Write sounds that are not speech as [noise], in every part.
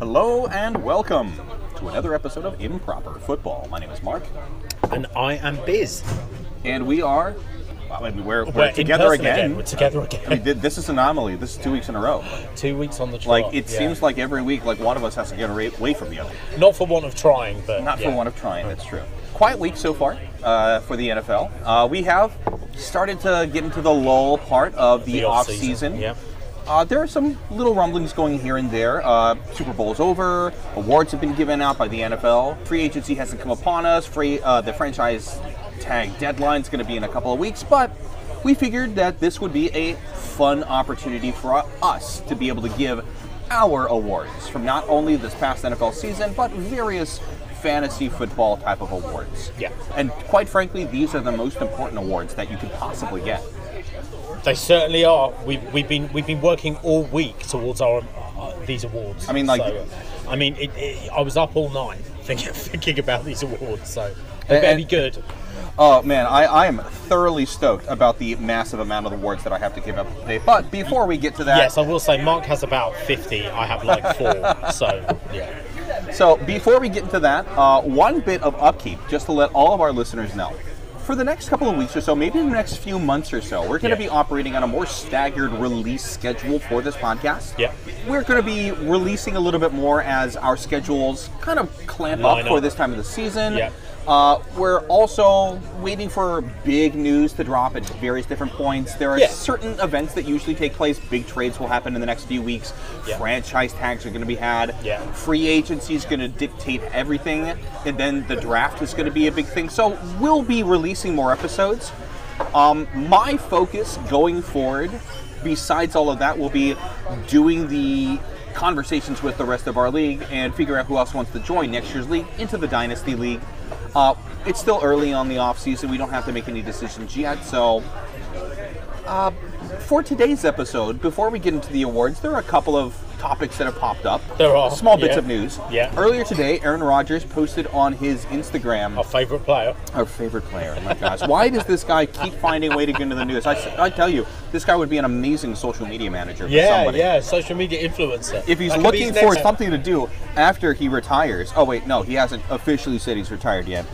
Hello and welcome to another episode of Improper Football. My name is Mark, And I am Biz. and we are. Well, I mean, we're, we're, We're together person again. We're together again. I mean, this is an anomaly. This is two weeks in a row. Two weeks on the trot. Like it yeah. seems like every week, like one of us has to get away from the other. Not for want of trying, but Not for want of trying. That's true. Quiet week so far uh, for the NFL. Uh, we have started to get into the lull part of the, The off off-season, season. yeah. Uh, there are some little rumblings going here and there. Uh, Super Bowl's over. Awards have been given out by the NFL. Free agency hasn't come upon us. Free uh, the franchise tag deadline is going to be in a couple of weeks, but we figured that this would be a fun opportunity for us to be able to give our awards from not only this past NFL season, but various fantasy football type of awards. Yeah. And quite frankly, these are the most important awards that you could possibly get. They certainly are. We've, we've been we've been working all week towards our uh, these awards. I mean, like- So, I mean, it, it, I was up all night [laughs] thinking thinking about these awards. So they And- better be good. Oh man, I, I am thoroughly stoked about the massive amount of awards that I have to give up today. But before we get to that, Yes, I will say Mark has about fifty. I have like four. [laughs] so yeah. So before we get into that, uh, one bit of upkeep, just to let all of our listeners know. For the next couple of weeks or so, maybe the next few months or so, we're going to Yeah. be operating on a more staggered release schedule for this podcast. Yeah. We're going to be releasing a little bit more as our schedules kind of clamp up for this time of the season. Yeah. Uh, we're also waiting for big news to drop at various different points. There are Yeah. certain events that usually take place. Big trades will happen in the next few weeks. Yeah. Franchise tags are going to be had. Yeah. Free agency is going to dictate everything, and then the draft is going to be a big thing. So we'll be releasing more episodes. Um, my focus going forward, besides all of that, will be doing the conversations with the rest of our league and figure out who else wants to join next year's league into the Dynasty League. Uh, it's still early on the off season. We don't have to make any decisions yet. So uh, for today's episode, before we get into the awards, there are a couple of topics that have popped up. There are, small bits yeah. of news. Yeah. Earlier today, Aaron Rodgers posted on his Instagram Our favourite player. our favorite player. Oh my gosh, why does this guy keep finding a way to get into the news? I tell you, this guy would be an amazing social media manager for Yeah, somebody. yeah. Social media influencer. If he's That looking for something to do after he retires, oh wait, no, he hasn't officially said he's retired yet.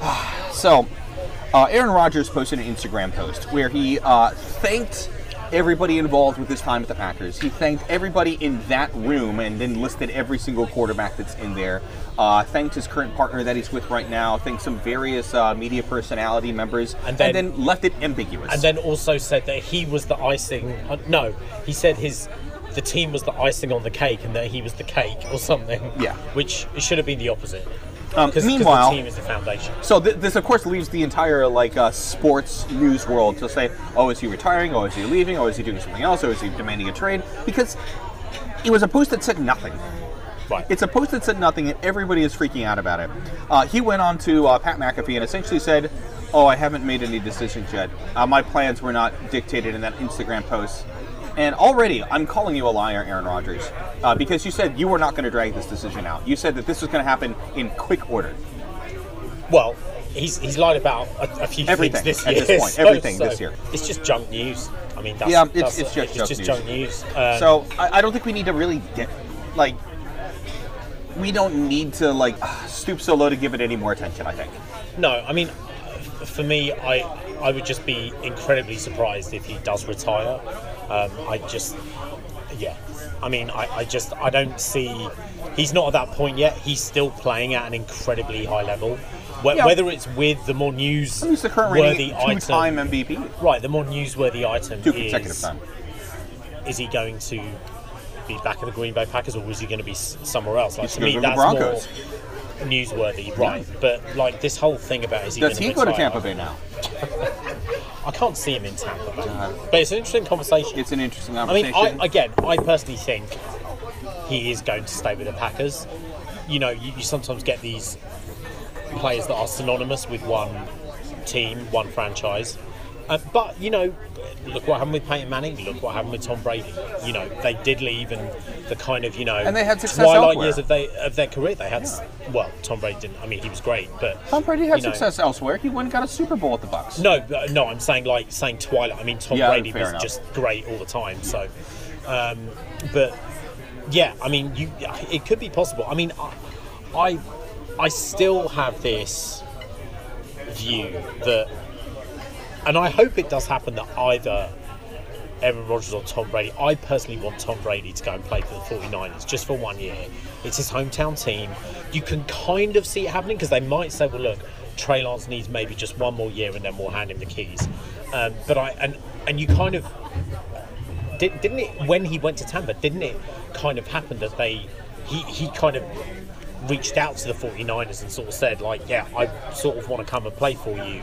[sighs] So, uh, Aaron Rodgers posted an Instagram post where he uh, thanked everybody involved with his time at the Packers. He thanked everybody in that room and then listed every single quarterback that's in there. Uh, thanked his current partner that he's with right now. Thanked some various uh, media personality members, And then- and then left it ambiguous. and then also said that he was the icing. Uh, no, he said his the team was the icing on the cake, and that he was the cake or something. Yeah. which it should have been the opposite. Um, meanwhile- the team is the foundation. So th- this, of course, leaves the entire like uh, sports news world to say, "Oh, is he retiring? Oh, is he leaving? Oh, is he doing something else? Or is he demanding a trade?" Because it was a post that said nothing. Right. It's a post that said nothing, and everybody is freaking out about it. Uh, he went on to uh, Pat McAfee and essentially said, "Oh, I haven't made any decisions yet. Uh, my plans were not dictated in that Instagram post." And already, I'm calling you a liar, Aaron Rodgers, uh, because you said you were not going to drag this decision out. You said that this was going to happen in quick order. well, he's he's lied about a, a few Everything things this at year. this point, [laughs] so- everything so this year. It's just junk news. I mean, that's, Yeah, it's- that's- it's just junk news. junk news. Um, So I, I don't think we need to really get like we don't need to like stoop so low to give it any more attention. I think. No, I mean, for me, I I would just be incredibly surprised if he does retire. Um, I just, yeah, I mean, I, I just I don't see. He's not at that point yet. He's still playing at an incredibly high level. Wh- Yeah. Whether it's with the more news He's the current worthy reigning two-time MVP, right? The more newsworthy item two consecutive is time. is he going to be back at the Green Bay Packers or is he going to be s- somewhere else? Like He's to gonna me, go to the that's Broncos. more newsworthy, right? But like this whole thing about is he Does going he go to retire? Tampa Bay now? [laughs] I can't see him in Tampa. Uh, But it's an interesting conversation. It's an interesting conversation. I mean. I, again, I personally think he is going to stay with the Packers. You know, you, you sometimes get these players that are synonymous with one team, one franchise. Uh, but you know, look what happened with Peyton Manning. Look what happened with Tom Brady. You know, they did leave, and the kind of you know And they had success twilight elsewhere. years of they of their career. They had s well, Tom Brady didn't. I mean, he was great, but Tom Brady had you know- success elsewhere. He went and got a Super Bowl at the Bucks. No, uh, no, I'm saying like saying Twilight. I mean, Tom Yeah, Brady was enough. just great all the time. So, um, but yeah, I mean, you, it could be possible. I mean, I, I, I still have this view that, and I hope it does happen that either Aaron Rodgers or Tom Brady. I personally want Tom Brady to go and play for the 49ers just for one year. It's his hometown team. You can kind of see it happening because they might say, well, look, Trey Lance needs maybe just one more year and then we'll hand him the keys. Um, but I and and you kind of did, didn't it when he went to Tampa? Didn't it kind of happen that they he he kind of reached out to the 49ers and sort of said like yeah I sort of want to come and play for you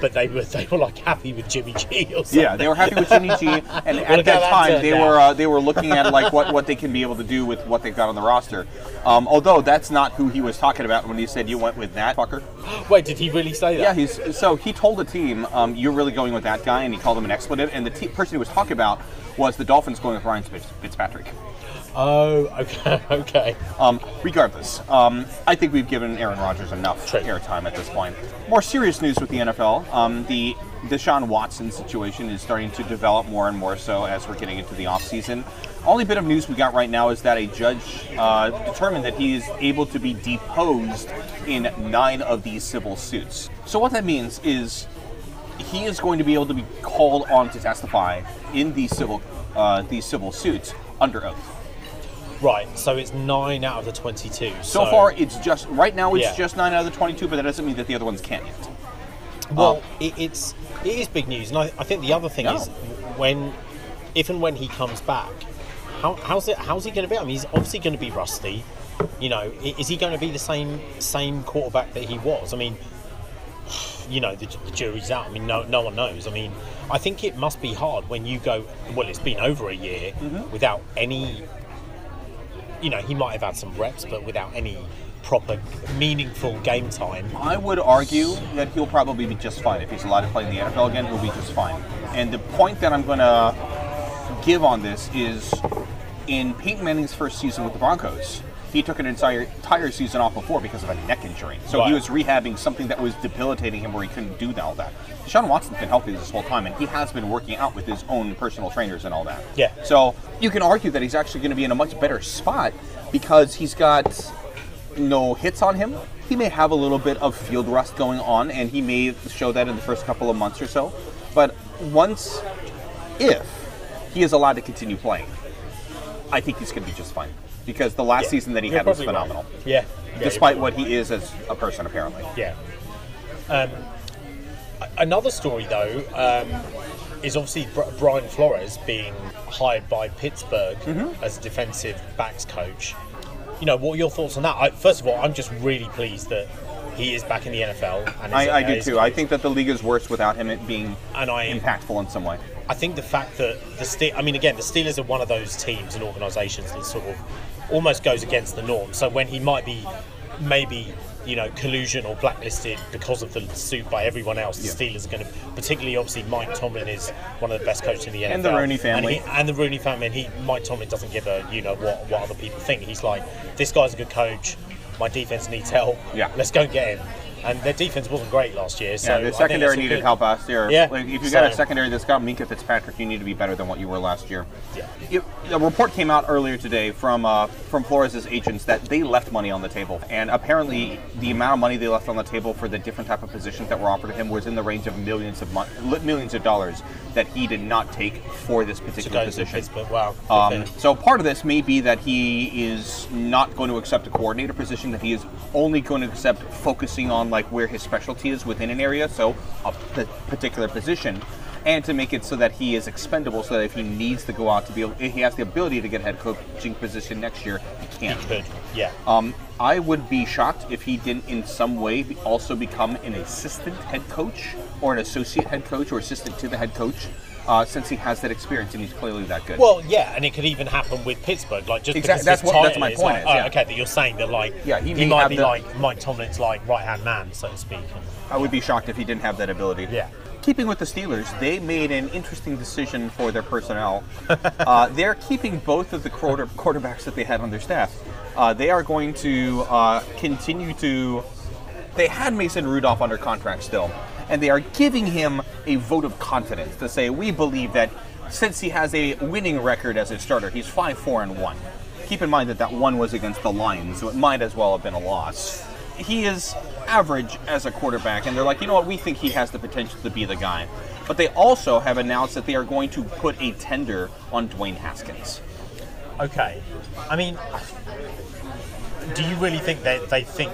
but they were [laughs] they were like happy with Jimmy G or something. Yeah, they were happy with Jimmy G, and [laughs] at that time they were uh, they were looking at like what, what they can be able to do with what they've got on the roster. Um, although that's not who he was talking about when he said you went with that fucker. [gasps] Wait, did he really say that? Yeah, he's so he told the team, um, "You're really going with that guy," and he called him an expletive. And the te- person he was talking about was the Dolphins going with Ryan Fitzpatrick. Oh, [laughs] okay, okay. Um, regardless, um, I think we've given Aaron Rodgers enough airtime at this point. More serious news with the NFL: um, the Deshaun Watson situation is starting to develop more and more so as we're getting into the offseason. Only bit of news we got right now is that a judge uh, determined that he is able to be deposed in nine of these civil suits. So what that means is he is going to be able to be called on to testify in these civil uh, these civil suits under oath. Right, so it's nine out of the 22. So far, it's just right now. It's Yeah. just nine out of the twenty-two, but that doesn't mean that the other ones can't yet. Well, it, it's it is big news, and I, I think the other thing No. is when, if and when he comes back, how, how's it? How's he going to be? I mean, he's obviously going to be rusty. You know, is he going to be the same same quarterback that he was? I mean, [sighs] you know, the, the jury's out. I mean, no no one knows. I mean, I think it must be hard when you go. Well, it's been over a year Mm-hmm. without any. You know, he might have had some reps, but without any proper, meaningful game time. I would argue that he'll probably be just fine if he's allowed to play in the NFL again. He'll be just fine. And the point that I'm going to give on this is, in Peyton Manning's first season with the Broncos, he took an entire entire season off before because of a neck injury. So he was rehabbing something that was debilitating him, where he couldn't do all that. Deshaun Watson's been healthy this whole time, and he has been working out with his own personal trainers and all that. Yeah. So you can argue that he's actually going to be in a much better spot because he's got no hits on him. He may have a little bit of field rust going on, and he may show that in the first couple of months or so. But once, if he is allowed to continue playing, I think he's going to be just fine. Because the last Yeah. season that he You're had was probably right. phenomenal, Yeah. Yeah, despite what he is as a person, apparently. Yeah. Um, another story though um, is obviously Brian Flores being hired by Pittsburgh Mm-hmm. as defensive backs coach. You know, what are your thoughts on that? I, first of all, I'm just really pleased that he is back in the NFL. And I, I do too. I think that the league is worse without him it being And I- impactful in some way. I think the fact that the Ste- I mean, again, the Steelers are one of those teams and organisations that sort of almost goes against the norm. So when he might be maybe you know collusion or blacklisted because of the suit by everyone else, the Yeah. Steelers are going to, particularly obviously Mike Tomlin is one of the best coaches in the NFL, And the Rooney family. and, he, and the Rooney family. And he, Mike Tomlin doesn't give a you know what what other people think. He's like, this guy's a good coach. My defense needs help. Yeah. let's go and get him. And their defense wasn't great last year. So Yeah, the secondary needed good- help last year. Yeah, Like, if you got a secondary that's got Minkah Fitzpatrick, you need to be better than what you were last year. Yeah. It, a report came out earlier today from uh, from Flores' agents that they left money on the table, and apparently the amount of money they left on the table for the different type of positions that were offered to him was in the range of millions of mon- millions of dollars that he did not take for this particular position. Wow. Um, so part of this may be that he is not going to accept a coordinator position. That he is only going to accept focusing on like where his specialty is within an area, so a p- particular position, and to make it so that he is expendable. So that if he needs to go out to be, able, if he has the ability to get a head coaching position next year, he can. He could. Yeah. Um, I would be shocked if he didn't, in some way, also become an assistant head coach or an associate head coach or assistant to the head coach, uh, since he has that experience and he's clearly that good. Well, yeah, and it could even happen with Pittsburgh, like just Exact- because that's what- that's my point like- is, oh, okay, that you're saying that like Yeah, he he, might be the- like Mike Tomlin's like right hand man, so to speak. And, I would be shocked if he didn't have that ability. Yeah. Keeping with the Steelers, they made an interesting decision for their personnel. [laughs] uh, they're keeping both of the quarter, quarterbacks that they had on their staff. Uh, they are going to uh, continue to. They had Mason Rudolph under contract still, and they are giving him a vote of confidence to say, we believe that since he has a winning record as a starter, he's 5 4 and 1. keep in mind that that one was against the Lions, so it might as well have been a loss. He is average as a quarterback, and they're like, you know what, we think he has the potential to be the guy. But they also have announced that they are going to put a tender on Dwayne Haskins. Okay. I mean, do you really think that they think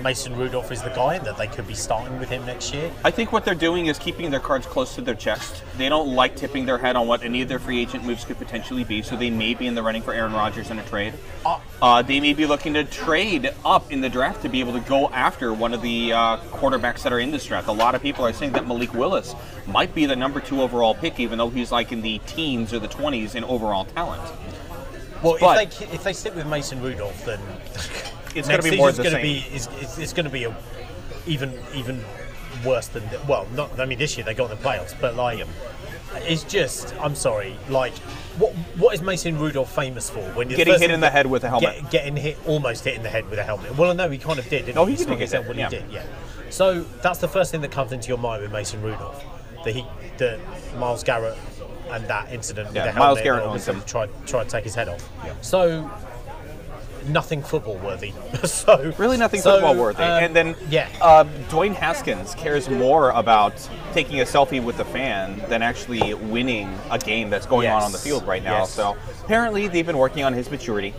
Mason Rudolph is the guy that they could be starting with him next year? I think what they're doing is keeping their cards close to their chest. They don't like tipping their head on what any of their free agent moves could potentially be, so they may be in the running for Aaron Rodgers in a trade. Uh, Uh, they may be looking to trade up in the draft to be able to go after one of the uh, quarterbacks that are in this draft. A lot of people are saying that Malik Willis might be the number two overall pick, even though he's like in the teens or the 20s in overall talent. well, but- if they if they stick with Mason Rudolph, then It's gonna be more the gonna same. be is it's, it's going to be a, even even worse than well, not I mean this year they got in the playoffs, but like it's just I'm sorry, like what what is Mason Rudolph famous for? When the Getting hit in the head with a helmet. Get, getting hit, almost hit in the head with a helmet. Well, no, he kind of did. Didn't No, he It's did get hit, Well, yeah. he did, yeah. So that's the first thing that comes into your mind with Mason Rudolph. That he, that Myles Garrett, and that incident Yeah, with the helmet, Garrett owns him. tried tried to take his head off. So nothing football worthy. [laughs] so Really nothing so, football worthy. um, and then yeah. uh, Dwayne Haskins cares more about taking a selfie with the fan than actually winning a game that's going on Yes. on the field right now. Yes. So apparently they've been working on his maturity,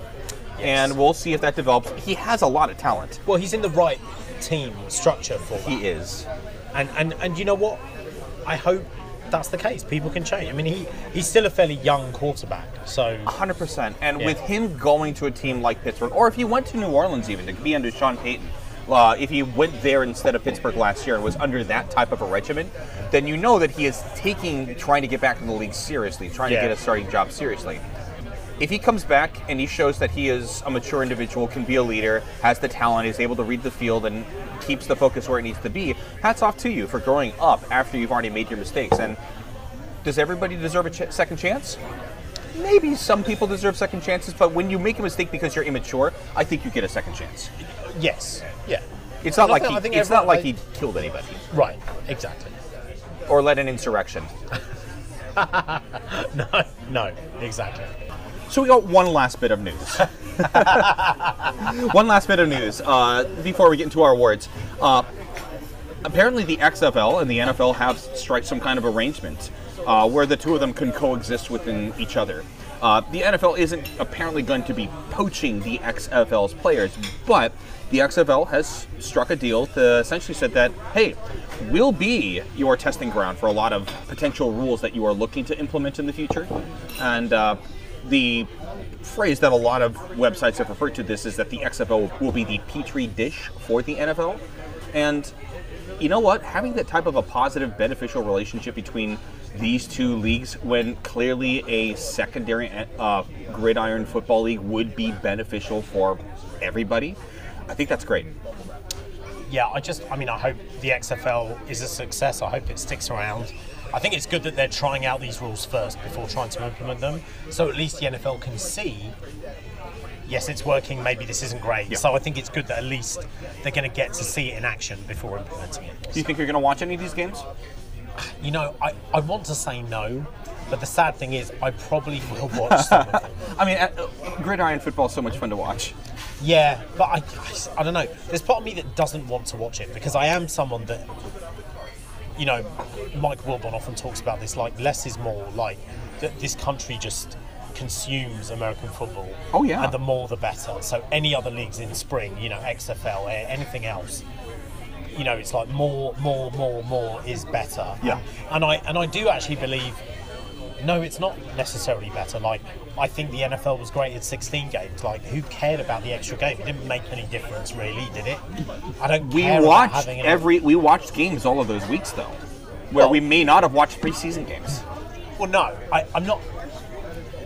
and we'll see if that develops. He has a lot of talent. well, he's in the right team structure for that. He is. And and and you know what? I hope that's the case. People can change. I mean, he he's still a fairly young quarterback, so 100%. And Yeah. with him going to a team like Pittsburgh, or if he went to New Orleans even to be under Sean Payton, uh, if he went there instead of Pittsburgh last year and was under that type of a regimen, then you know that he is taking trying to get back in the league seriously, trying Yeah. to get a starting job seriously. If he comes back and he shows that he is a mature individual, can be a leader, has the talent, is able to read the field, and keeps the focus where it needs to be, hats off to you for growing up after you've already made your mistakes. And does everybody deserve a ch- second chance? Maybe some people deserve second chances, but when you make a mistake because you're immature, I think you get a second chance. yes, yeah. It's not like he, it's not everyone- like he killed anybody Right, exactly. or led an insurrection. [laughs] No, no, exactly. So we got one last bit of news. [laughs] one last bit of news uh, before we get into our awards. Uh, apparently, the XFL and the NFL have struck some kind of arrangement uh, where the two of them can coexist within each other. Uh, the NFL isn't apparently going to be poaching the XFL's players, but the XFL has struck a deal to essentially said that, hey, we'll be your testing ground for a lot of potential rules that you are looking to implement in the future. And uh, the phrase that a lot of websites have referred to this is that the XFL will be the petri dish for the NFL. And you know what? Having that type of a positive, beneficial relationship between these two leagues, when clearly a secondary uh, gridiron football league would be beneficial for everybody, I think that's great. Yeah, I just, I mean, I hope the XFL is a success. I hope it sticks around. I think it's good that they're trying out these rules first before trying to implement them. So at least the NFL can see, yes, it's working, maybe this isn't great. Yeah. So I think it's good that at least they're going to get to see it in action before implementing it. Do you think you're going to watch any of these games? You know, I, I want to say no, but the sad thing is, I probably will watch some of them. [laughs] I mean, uh, gridiron football is so much fun to watch. Yeah, but I, I, I don't know. There's part of me that doesn't want to watch it because I am someone that, you know, Mike Wilbon often talks about this. Like less is more. Like that this country just consumes American football. Oh, yeah. and the more the better. So any other leagues in spring, you know, XFL, anything else. You know, it's like more, more, more, more is better. Yeah. And I and I do actually believe no, it's not necessarily better. Like, I think the NFL was great at 16 games. Like, who cared about the extra game? It didn't make any difference, really, did it? I don't We watched every we watched games all of those weeks though, where Well- we may not have watched preseason games. Well, no, I, I'm not.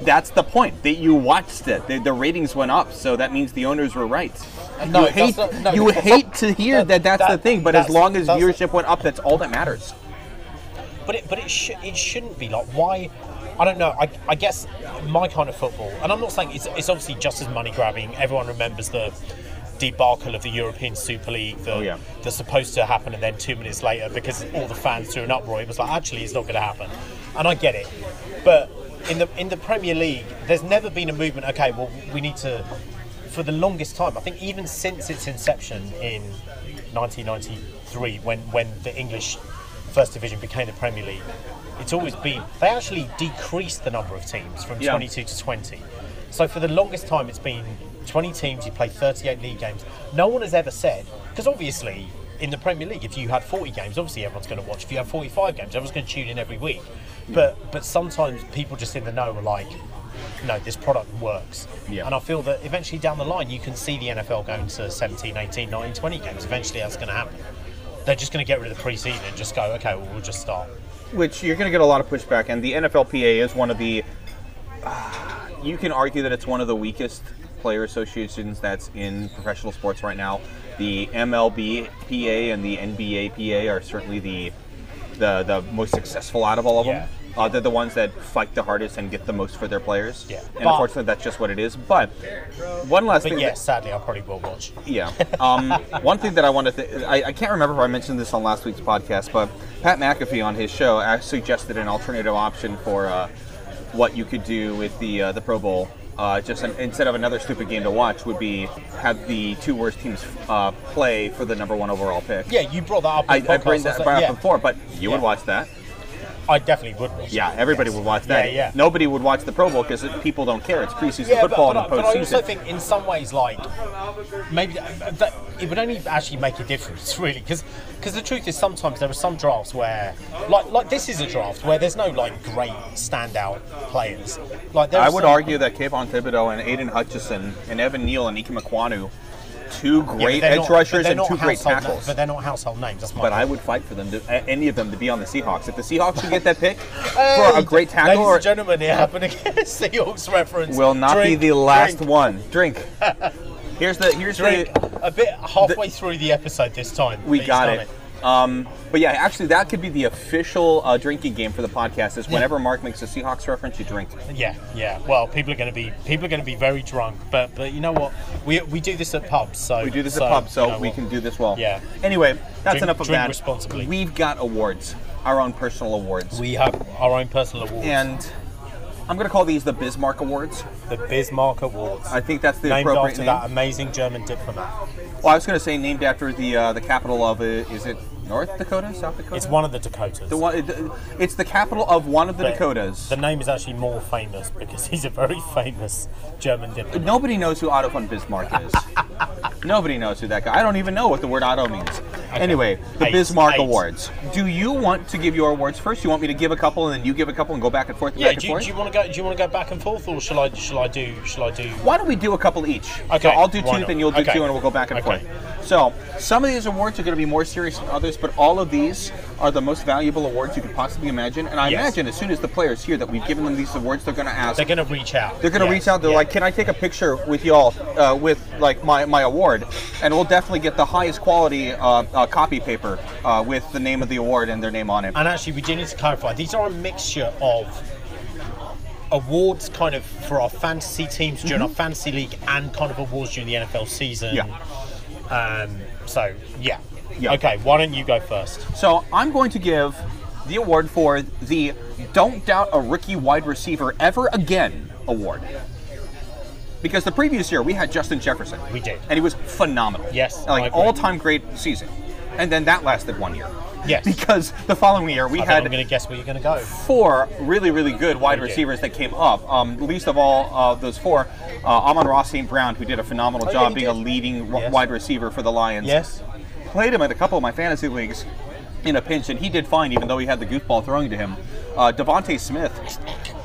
That's the point. That you watched it. The, the ratings went up, so that means the owners were right. Uh, no, you hate not- no. you hate to hear that, That- that's the thing, but as long as viewership went up, that's all that matters. But it, but it, sh- it shouldn't be like why. I don't know. I, I guess my kind of football, and I'm not saying it's, it's obviously just as money grabbing. Everyone remembers the debacle of the European Super League that, Oh, yeah. that's supposed to happen, and then two minutes later, because all the fans threw an uproar, it was like actually it's not going to happen. And I get it, but in the in the Premier League, there's never been a movement. Okay, well, we need to. For the longest time, I think even since its inception in 1993, when when the English First Division became the Premier League, it's always been they actually decreased the number of teams from Yeah. 22 to 20. So for the longest time, it's been 20 teams. You play 38 league games. No one has ever said because obviously in the Premier League, if you had 40 games, obviously everyone's going to watch. If you have 45 games, everyone's going to tune in every week. But but sometimes people just in the know are like, no, this product works. Yeah. And I feel that eventually down the line, you can see the NFL going to 17, 18, 19, 20 games. Eventually, that's going to happen. They're just going to get rid of the preseason and just go, okay, well, we'll just start. which you're going to get a lot of pushback, and the NFLPA is one of the. you can argue that it's one of the weakest player associations that's in professional sports right now. The MLBPA and the NBAPA are certainly the the, the most successful out of all of Yeah. them. Uh, they're the ones that fight the hardest and get the most for their players. Yeah. And But- unfortunately, that's just what it is. But one last But thing. yes, sadly, I probably will watch. Yeah. [laughs] Um, one thing that I want to, th- I, I can't remember if I mentioned this on last week's podcast, but Pat McAfee on his show suggested an alternative option for uh, what you could do with the uh, the Pro Bowl. Uh, just an, instead of another stupid game to watch, would be have the two worst teams uh, play for the number one overall pick. Yeah, you brought that up. I, I bring that brought like, up yeah, before, but you would watch that. I definitely would watch. Yeah, everybody yes. would watch that. Yeah, yeah. Nobody would watch the Pro Bowl because people don't care. It's preseason Yeah, football but, and but, I- but I also think in some ways, like maybe that, that it would only actually make a difference, [laughs] really, because because the truth is sometimes there are some drafts where, like like this is a draft where there's no like great standout players. Like there I would some- argue that Kayvon Thibodeaux and Aidan Hutchinson and Evan Neal and Ikem Ekwonu, two great they're edge rushers and two great tackles. names, but they're not household names. That's my. But I would fight for them, to, a- any of them, to be on the Seahawks. If the Seahawks could get that pick [laughs] for a great tackle, Ladies or, and gentlemen, it happened again. [laughs] Seahawks reference. will not Drink, be the last drink, one. Drink. Here's the here's Drink. the A bit halfway through the episode this time. we got done it. Um, but yeah, actually, that could be the official uh, drinking game for the podcast. Is whenever Mark makes a Seahawks reference, you drink. Yeah, yeah. Well, people are going to be people are going to be very drunk, but but you know what? We, we do this at pubs, so We do this so, at pubs, so you know we what? can do this well. Yeah. Anyway, that's Drink- enough of drink that. responsibly. We've got awards, our own personal awards, We have our own personal awards, and I'm going to call these the Bismarck Awards. the Bismarck Awards, I think that's the named appropriate after name. that amazing German diplomat. Well, I was going to say named after the uh, the capital of it. Is it North Dakota, South Dakota? It's one of the Dakotas. The one, it- it's the capital of one of the But Dakotas. The name is actually more famous because he's a very famous German diplomat. Nobody knows who Otto von Bismarck is. [laughs] Nobody knows who that guy. I don't even know what the word Otto means. Anyway, the Eight. Bismarck Eight. Awards. Do you want to give your awards first? You want me to give a couple and then you give a couple and go back and forth and Yeah, and do you, forth? do you want to go? Do you want to go back and forth, or shall I? Shall I do? Shall I do? Why don't we do a couple each? Okay, So I'll do two, then you'll do Okay. two, and we'll go back and Okay. forth. So some of these awards are going to be more serious than others, but all of these are the most valuable awards you could possibly imagine. And I Yes. imagine as soon as the players hear that we've given them these awards, they're going to ask. They're going to reach out. They're gonna Yes, reach out. They're yeah. like, "Can I take a picture with y'all uh, with like my, my award?" And we'll definitely get the highest quality uh, uh, copy paper uh, with the name of the award and their name on it. And actually, we do need to clarify these are a mixture of awards kind of for our fantasy teams during our fantasy league and kind of awards during the NFL season. Mm-hmm. Yeah. Um, so, yeah. Yeah. Okay, why don't you go first? So I'm going to give the award for the "Don't Doubt a Rookie Wide Receiver Ever Again" award. Because the previous year we had Justin Jefferson. We did. and he was phenomenal. Yes, like all-time great season. And then that lasted one year. Yes. [laughs] Because the following year we I had I'm going to guess where you're going to go. four really, really good wide We did. receivers that came up. Um, least of all of those four, uh, Amon-Ra St. Brown, who did a phenomenal Oh, job he being a leading Yes. wide receiver for the Lions. Yes. Played him at a couple of my fantasy leagues in a pinch, and he did fine, even though he had the goofball throwing to him. Uh, DeVonta Smith,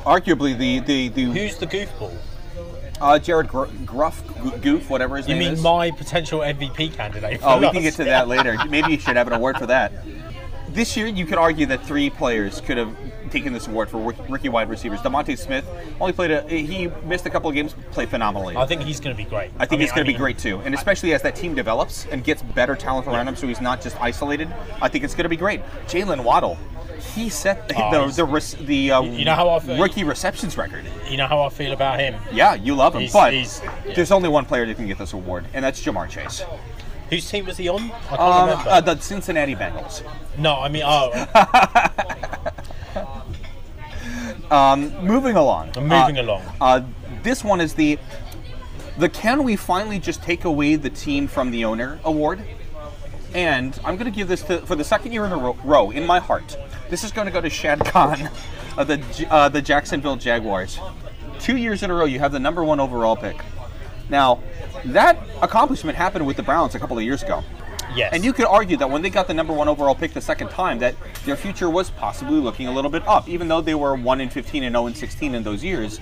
arguably the the, the Who's the goofball? uh, Jared Gr- Gruff Goof, whatever his You name is. You mean my potential MVP candidate? Oh, we can get to that [laughs] later. Maybe you should have an award for that. This year, you could argue that three players could have taken this award for rook- rookie wide receivers. DeVonta Smith only played a he missed a couple of games, played phenomenally. I think he's going to be great. I think mean- he's going to be great too, and especially as that team develops and gets better talent around him, so he's not just isolated. I think it's going to be great. Jaylen Waddle, he set Oh, the the, the uh, You know how I feel- rookie receptions record. You know how I feel about him. Yeah, you love him, He's- but he's- yeah. there's only one player that can get this award, and that's Ja'Marr Chase. Whose team was he on? I can't Um, remember. uh, the Cincinnati Bengals. no, I mean, oh, [laughs] Um, moving along. Moving Uh, along. Uh, this one is the the can we finally just take away the team from the owner award? And I'm going to give this to, for the second year in a ro- row in my heart. This is going to go to Shad Khan [laughs] of the uh, the Jacksonville Jaguars. Two years in a row, you have the number one overall pick. Now, that accomplishment happened with the Browns a couple of years ago. Yes. And you could argue that when they got the number one overall pick the second time, that their future was possibly looking a little bit up, even though they were one in 15 and 0 in 16 in those years.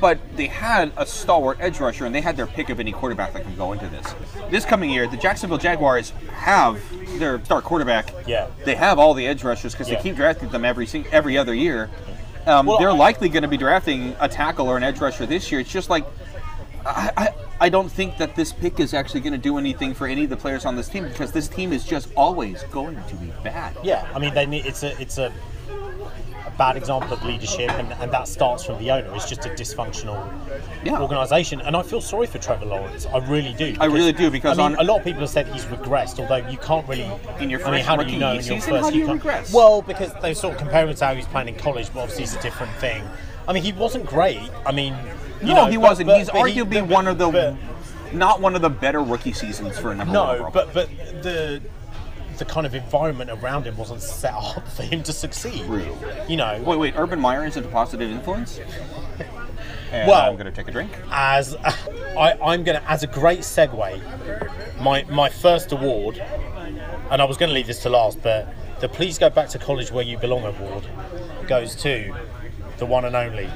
But they had a stalwart edge rusher, and they had their pick of any quarterback that could go into this. This coming year, the Jacksonville Jaguars have their star quarterback. Yeah. They have all the edge rushers because Yeah. they keep drafting them every every other year. Um, Well, they're likely going to be drafting a tackle or an edge rusher this year. It's just like I, I, I don't think that this pick is actually going to do anything for any of the players on this team because this team is just always going to be bad. Yeah, I mean, they need, it's a it's a, a bad example of leadership, and, and that starts from the owner. It's just a dysfunctional Yeah. organisation, and I feel sorry for Trevor Lawrence. I really do. I really do, because I mean, a lot of people have said he's regressed, although you can't really. In your I mean, first how do you know in your season, first how do you can't- regress? Well, because they sort of compare him to how he's playing in college, but obviously it's a different thing. I mean, he wasn't great. I mean, you no, know, he but- wasn't. but- He's but he- arguably but- one of the not one of the better rookie seasons for a number one no, overall. but but the the kind of environment around him wasn't set up for him to succeed. True. You know, wait, wait. Urban Meyer is a positive influence. [laughs] And Well- I'm going to take a drink. as [laughs] I, I'm gonna as a great segue, my my first award, and I was gonna leave this to last, but the Please Go Back to College Where You Belong award goes to the one and only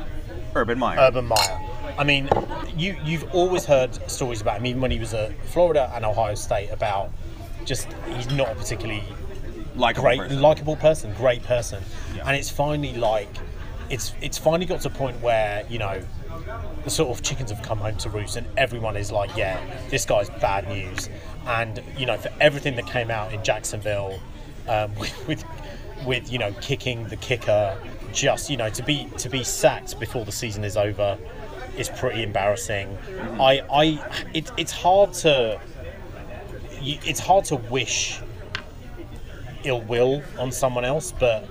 Urban Meyer. Urban Meyer. I mean, you you've always heard stories about him, even when he was at Florida and Ohio State, about just he's not a particularly Likeable great, person. likable person, great person, Yeah. and it's finally like, it's it's finally got to a point where you know, the sort of chickens have come home to roost, and everyone is like, yeah, this guy's bad news, and you know, for everything that came out in Jacksonville, um, [laughs] with, with with you know kicking the kicker, just you know to be to be sacked before the season is over, is pretty embarrassing. I I it, it's hard to. It's hard to wish ill will on someone else, but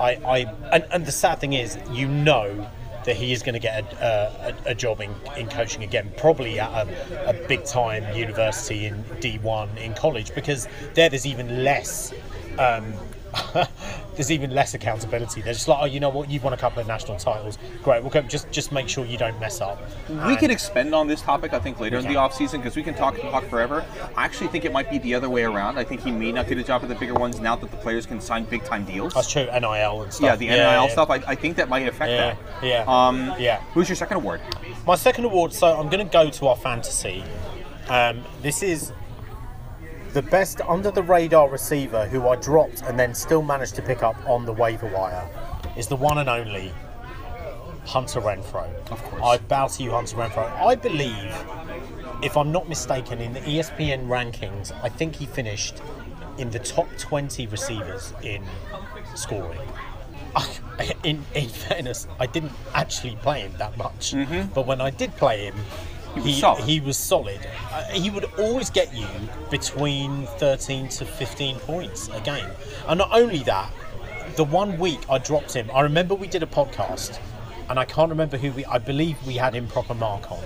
I, I and, and the sad thing is, you know that he is going to get a, a, a job in, in coaching again, probably at a, a big time university in D1 in college, because there there's even less. Um, [laughs] there's even less accountability. They're just like, oh, you know what? You've won a couple of national titles. Great. We'll go, just just make sure you don't mess up. We And- could expend on this topic, I think, later in the can. off season because we can talk talk forever. I actually think it might be the other way around. I think he may not get a job at the bigger ones now that the players can sign big time deals. That's true. NIL and stuff. Yeah, the NIL yeah. stuff. I, I think that might affect Yeah, that. yeah, Um, yeah. Who's your second award? My second award, so I'm going to go to our fantasy. Um, this is the best under the radar receiver who I dropped and then still managed to pick up on the waiver wire. Is the one and only Hunter Renfrow. Of course. I bow to you, Hunter Renfrow. I believe, if I'm not mistaken, in the ESPN rankings, I think he finished in the top 20 receivers in scoring. In, in fairness, I didn't actually play him that much, mm-hmm. but when I did play him, was he, solid. he was solid. Uh, he would always get you between 13 to 15 points a game. And not only that, the one week I dropped him, I remember we did a podcast, and I can't remember who we, I believe we had Improper Mark on.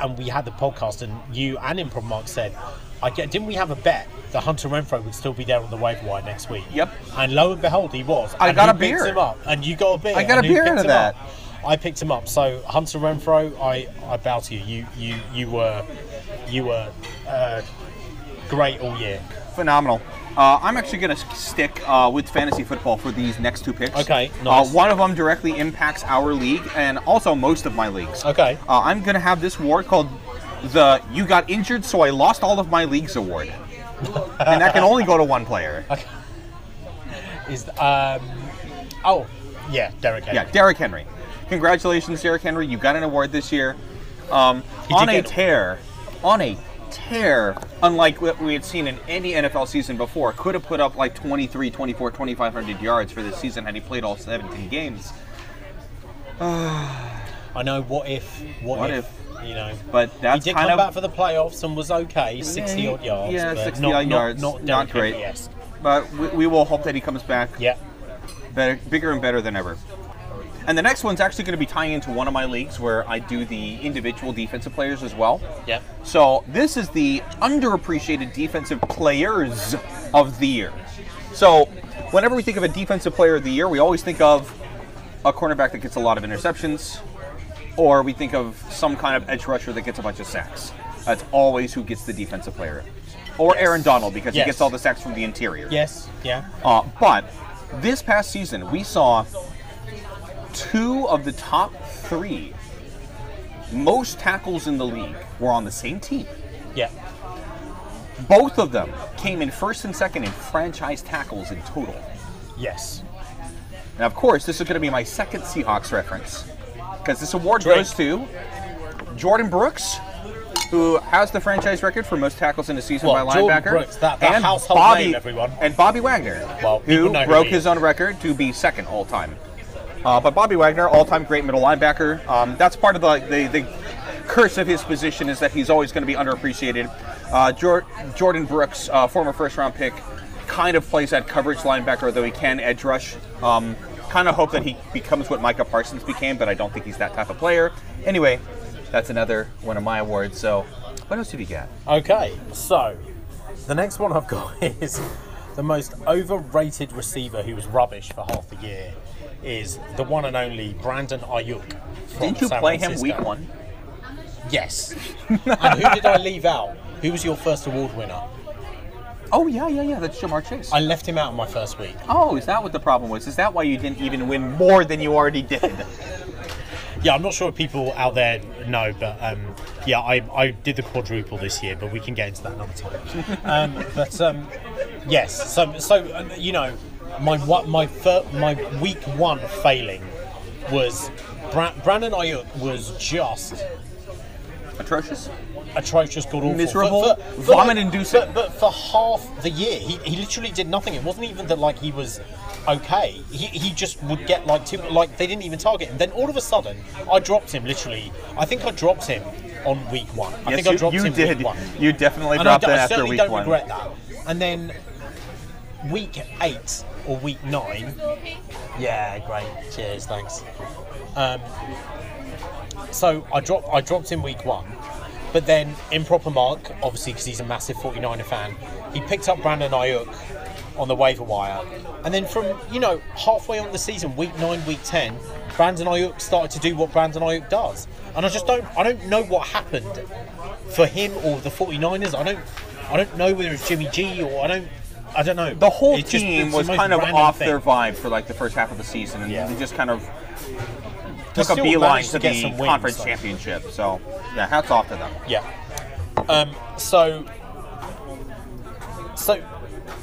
And we had the podcast, and you and Improper Mark said, I get, didn't we have a bet that Hunter Renfrow would still be there on the waiver wire next week? Yep. And lo and behold, he was. I And got a beer. Him up, and you got a beer. I got a beer out of that. up? I picked him up. So Hunter Renfrow, I, I bow to you. You you you were you were uh, great all year. Phenomenal. Uh, I'm actually going to stick uh, with fantasy football for these next two picks. Okay, Uh, nice. one of them directly impacts our league and also most of my leagues. Okay. Uh, I'm going to have this award called the "You Got Injured, So I Lost All of My Leagues" award, [laughs] and that can only go to one player. Is um oh yeah Derrick Henry. Yeah, Derrick Henry. Congratulations, Derrick Henry. You got an award this year. Um, on a tear. On a tear, unlike what we had seen in any NFL season before, could have put up like 23, 24, 2,500 yards for this season had he played all 17 games. I know. What if? What, What if, You know. But He did kind come of back for the playoffs and was okay, sixty Yeah, odd yards. yeah, 60 not, odd not, yards, Not, not Derrick great. But we, we will hope that he comes back Yeah. better, bigger and better than ever. And the next one's actually going to be tying into one of my leagues where I do the individual defensive players as well. Yep. So this is the underappreciated defensive players of the year. So whenever we think of a defensive player of the year, we always think of a cornerback that gets a lot of interceptions, or we think of some kind of edge rusher that gets a bunch of sacks. That's always who gets the defensive player. Or Yes. Aaron Donald because Yes. he gets all the sacks from the interior. Yes. Yeah. Uh, but this past season, we saw two of the top three most tackles in the league were on the same team. Yeah. Both of them came in first and second in franchise tackles in total. Yes. Now, of course, this is going to be my second Seahawks reference because this award Drink. goes to Jordyn Brooks, who has the franchise record for most tackles in a season Well, by Jordyn linebacker, Brooks, that- that and Bobby name, everyone. and Bobby Wagner, Well, who broke his own record to be second all time. Uh, but Bobby Wagner, all-time great middle linebacker. Um, that's part of the, the the curse of his position is that he's always going to be underappreciated. Uh, Jor- Jordyn Brooks, uh, former first-round pick, kind of plays that coverage linebacker, though he can edge rush. Um, kind of hope that he becomes what Micah Parsons became, but I don't think he's that type of player. Anyway, that's another one of my awards. So, what else have you get? Okay, so the next one I've got [laughs] is the most overrated receiver who was rubbish for half the year is the one and only Brandon Aiyuk. from Didn't you San play him week one? Yes. [laughs] and who did I leave out? Who was your first award winner? Oh yeah, yeah, yeah. That's Ja'Marr Chase. I left him out in my first week. Oh, is that what the problem was? Is that why you didn't even win more than you already did? [laughs] [laughs] Yeah, I'm not sure if people out there know, but um, yeah, I, I did the quadruple this year, but we can get into that another time. um, but um, yes, so so um, you know, my what my fir- my week one failing was Bra- Brandon Aiyuk was just Atrocious. atrocious, god awful, Miserable? Vomit-inducing? But, but for half the year, he, he literally did nothing. It wasn't even that like he was okay. He, he just would get like two like they didn't even target him. Then all of a sudden, I dropped him. Literally, I think I dropped him on week one. I yes, think I dropped you him did. week one. You definitely And I, dropped d- it I after certainly week don't one. regret that. And then week eight or week nine. Yeah, great. Cheers, thanks. Um, so I dropped I dropped him week one, but then improper mark, obviously because he's a massive 49er fan, he picked up Brandon Aiyuk on the waiver wire, and then from you know halfway on the season, week nine, week ten, Brandon Aiyuk started to do what Brandon Aiyuk does, and I just don't I don't know what happened for him or the 49ers. I don't I don't know whether it's Jimmy G or I don't I don't know. The whole It's just- team it's the was kind of off thing. their vibe for like the first half of the season, and Yeah. they just kind of took a beeline to to get the some wins, conference though. championship. So, yeah, hats off to them. Yeah. Um, so, so,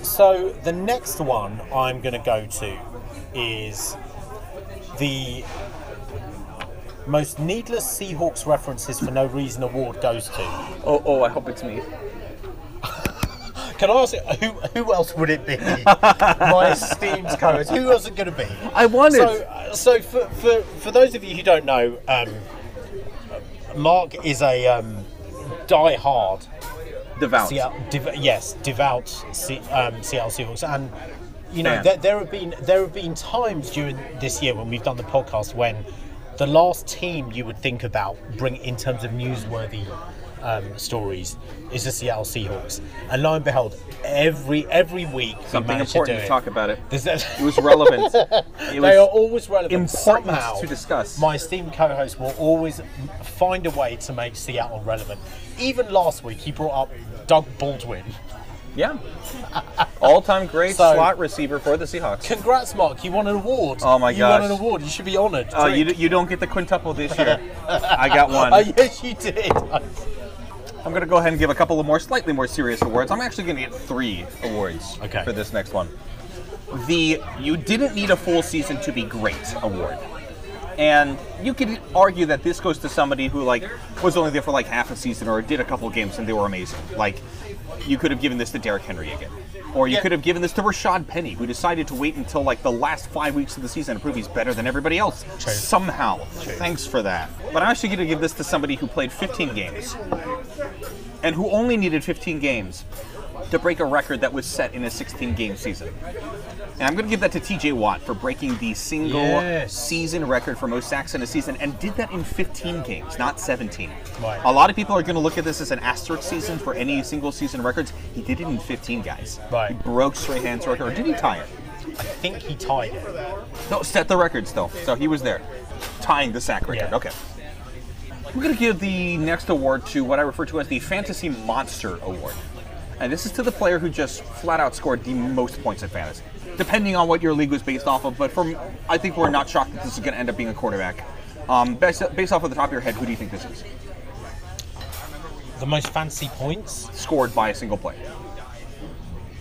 so the next one I'm going to go to is the most needless Seahawks references for no reason award goes to. Oh, oh, I hope it's me. [laughs] Can I ask you, who who else would it be? My [laughs] esteemed co-host. Who else is it going to be? I wanted. So, so for, for, for those of you who don't know, um, Mark is a um, die-hard Devout. Seattle, dev- yes, devout Se- um, Seattle Seahawks, and you know there, there have been there have been times during this year when we've done the podcast when the last team you would think about bring in terms of newsworthy um, stories is the Seattle Seahawks, and lo and behold, every every week Something manage important to, to, talk about it. It was relevant. [laughs] It they was are always relevant. important Somehow, to discuss. My esteemed co-host will always find a way to make Seattle relevant. Even last week, he brought up Doug Baldwin. yeah. All-time great So- slot receiver for the Seahawks. Congrats, Mark! You won an award. Oh my God. You won an award. You should be honoured. Oh, you, you don't get the quintuple this year. [laughs] I got one. Oh, yes, you did. I'm going to go ahead and give a couple of more, slightly more serious awards. I'm actually going to get three awards Okay. for this next one. The You Didn't Need a Full Season to Be Great award. And you could argue that this goes to somebody who like was only there for like half a season or did a couple of games and they were amazing. Like you could have given this to Derrick Henry again. Or you Yeah. could have given this to Rashad Penny, who decided to wait until like the last five weeks of the season to prove he's better than everybody else. True. Somehow. Thanks for that. But I'm actually going to give this to somebody who played 15 games and who only needed 15 games to break a record that was set in a 16 game season. And I'm going to give that to TJ Watt for breaking the single Yes. season record for most sacks in a season and did that in 15 games, not 17. Right. A lot of people are going to look at this as an asterisk season for any single season records. He did it in 15 guys. Right. He broke Strahan's record, or did he tie it? I think he tied it. No, set the record still. So he was there, tying the sack record. Yeah. Okay. We're going to give the next award to what I refer to as the Fantasy Monster Award. And this is to the player who just flat out scored the most points in fantasy, depending on what your league was based off of. But from, I think we're not shocked that this is going to end up being a quarterback. Um, based, based off of the top of your head, who do you think this is? The most fancy points. Scored by a single player.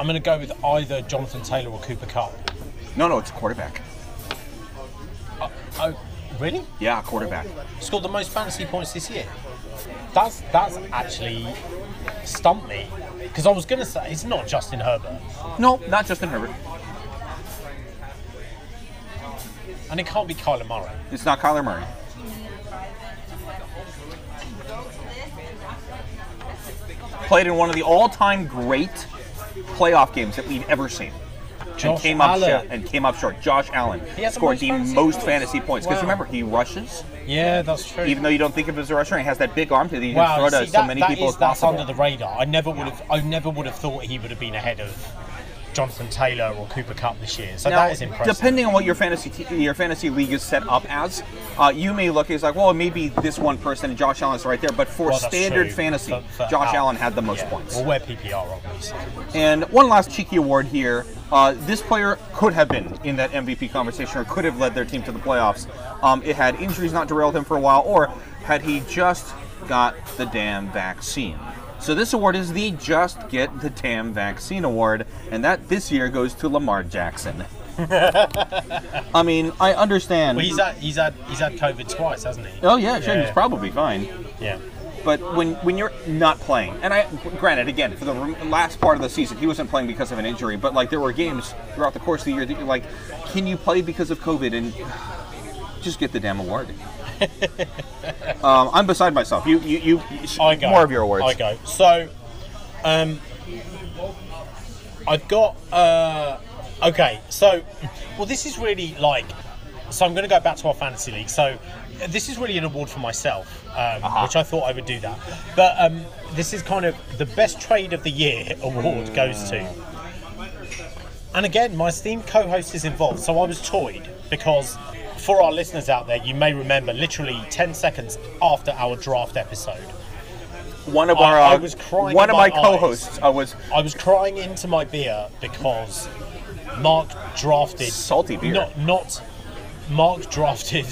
I'm going to go with either Jonathan Taylor or Cooper Kupp. No, no, it's a quarterback. Oh, really? Yeah, quarterback. Scored the most fantasy points this year. That's that's actually stumped me because I was going to say it's not Justin Herbert, No, not Justin Herbert. and it can't be Kyler Murray. It's not Kyler Murray. Played in one of the all-time great playoff games that we've ever seen. And Josh came up Allen. short. And came up short. Josh Allen He has the scored most the fantasy most fantasy points because Wow. remember he rushes. Yeah, that's true. Even though you don't think of him as a rusher, he has that big arm that he can wow, throw to see, so that, many that people is- that's possible. under the radar. I never would have. I never would have thought he would have been ahead of Jonathan Taylor or Cooper Kupp this year. So Now, that is impressive. Depending on what your fantasy te- your fantasy league is set up as, uh, you may look as like, well, maybe this one person and Josh Allen's right there. But for Well, standard true. fantasy, For- for Josh Al- Allen had the most yeah. points. Well, we're PPR, obviously. And one last cheeky award here. Uh, this player could have been in that MVP conversation or could have led their team to the playoffs. Um, it had injuries not derailed him for a while, or had he just got the damn vaccine. So this award is the Just Get the Tam Vaccine Award, and that this year goes to Lamar Jackson. [laughs] I mean, I understand. Well, he's had he's had he's had COVID twice, hasn't he? oh yeah, sure, Yeah. he's probably fine. Yeah. But when when you're not playing, and I granted again for the last part of the season he wasn't playing because of an injury, but like there were games throughout the course of the year that you're like, can you play because of COVID and [sighs] just get the damn award? [laughs] um, I'm beside myself. You you you I go. more of your awards. I go. So, um, I've got. Uh, okay, so, well, this is really like. So I'm going to go back to our fantasy league. So this is really an award for myself, um, Uh-huh. which I thought I would do that. But um, this is kind of the best trade of the year [laughs] award goes to. And again, my esteemed co-host is involved, so I was toyed because for our listeners out there, you may remember literally 10 seconds after our draft episode, One of I- our I was crying one of my my co-hosts uh, was I was crying into my beer because Mark drafted Salty beer. Not not Mark drafted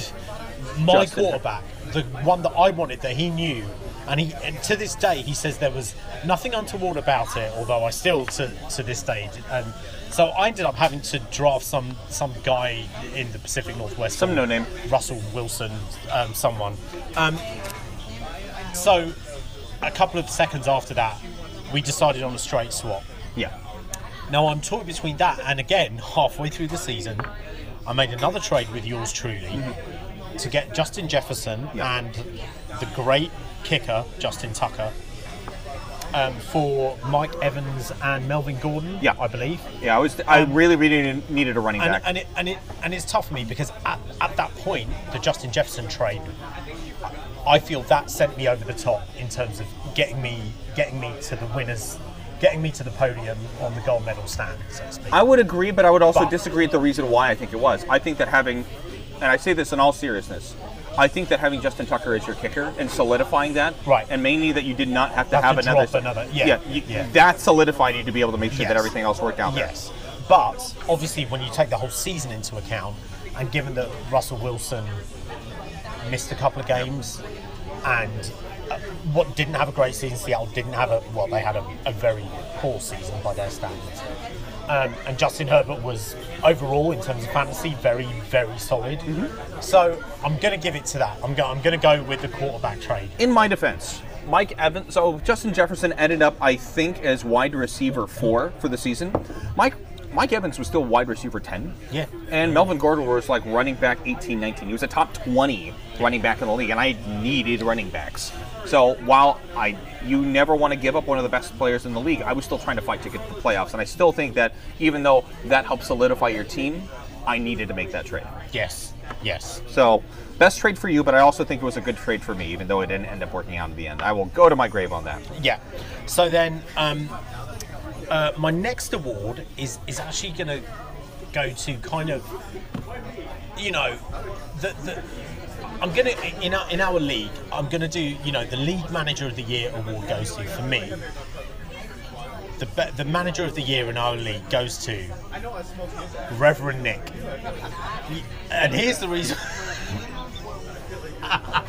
my Justin. quarterback, the one that I wanted that he knew, and he and to this day he says there was nothing untoward about it. Although I still to to this stage, and so I ended up having to draft some some guy in the Pacific Northwest, Some no name. Russell Wilson, um, someone. Um, so a couple of seconds after that, we decided on a straight swap. yeah. Now I'm torn between that and again, halfway through the season, I made another trade with yours truly to get Justin Jefferson Yeah. and the great kicker Justin Tucker um, for Mike Evans and Melvin Gordon. Yeah. I believe. Yeah, I was. I really, really needed a running And, back. and it and it and it's tough for me because at, at that point, the Justin Jefferson trade, I feel that sent me over the top in terms of getting me getting me to the winners, getting me to the podium on the gold medal stand, so to speak. I would agree, but I would also But- disagree at the reason why I think it was. I think that having, and I say this in all seriousness, I think that having Justin Tucker as your kicker and solidifying that, Right. and mainly that you did not have to Have have, to another, another- yeah, yeah, you- yeah. that solidified you to be able to make sure that everything else worked out. there. Yes, but obviously when you take the whole season into account, and given that Russell Wilson missed a couple of games, and uh, what didn't have a great season, Seattle didn't have a well, they had a, a very poor season by their standards. Um, and Justin Herbert was overall, in terms of fantasy, very, very solid. Mm-hmm. So I'm going to give it to that. I'm, go- I'm going to go with the quarterback trade. In my defense, Mike Evans. So Justin Jefferson ended up, I think, as wide receiver four for the season. Mike Mike Evans was still wide receiver ten. Yeah. And Melvin Gordon was like running back 18, 19. He was a top 20 running back in the league, and I needed running backs. So while I you never want to give up one of the best players in the league, I was still trying to fight to get to the playoffs, and I still think that even though that helps solidify your team, I needed to make that trade. Yes. Yes. So best trade for you, but I also think it was a good trade for me, even though it didn't end up working out in the end. I will go to my grave on that. Yeah. So then, um, uh, my next award is is actually going to go to kind of, you know, the the. I'm gonna in our, in our league. I'm gonna do you know the league manager of the year award goes to for me. The the manager of the year in our league goes to Reverend Nick. And here's the reason. [laughs]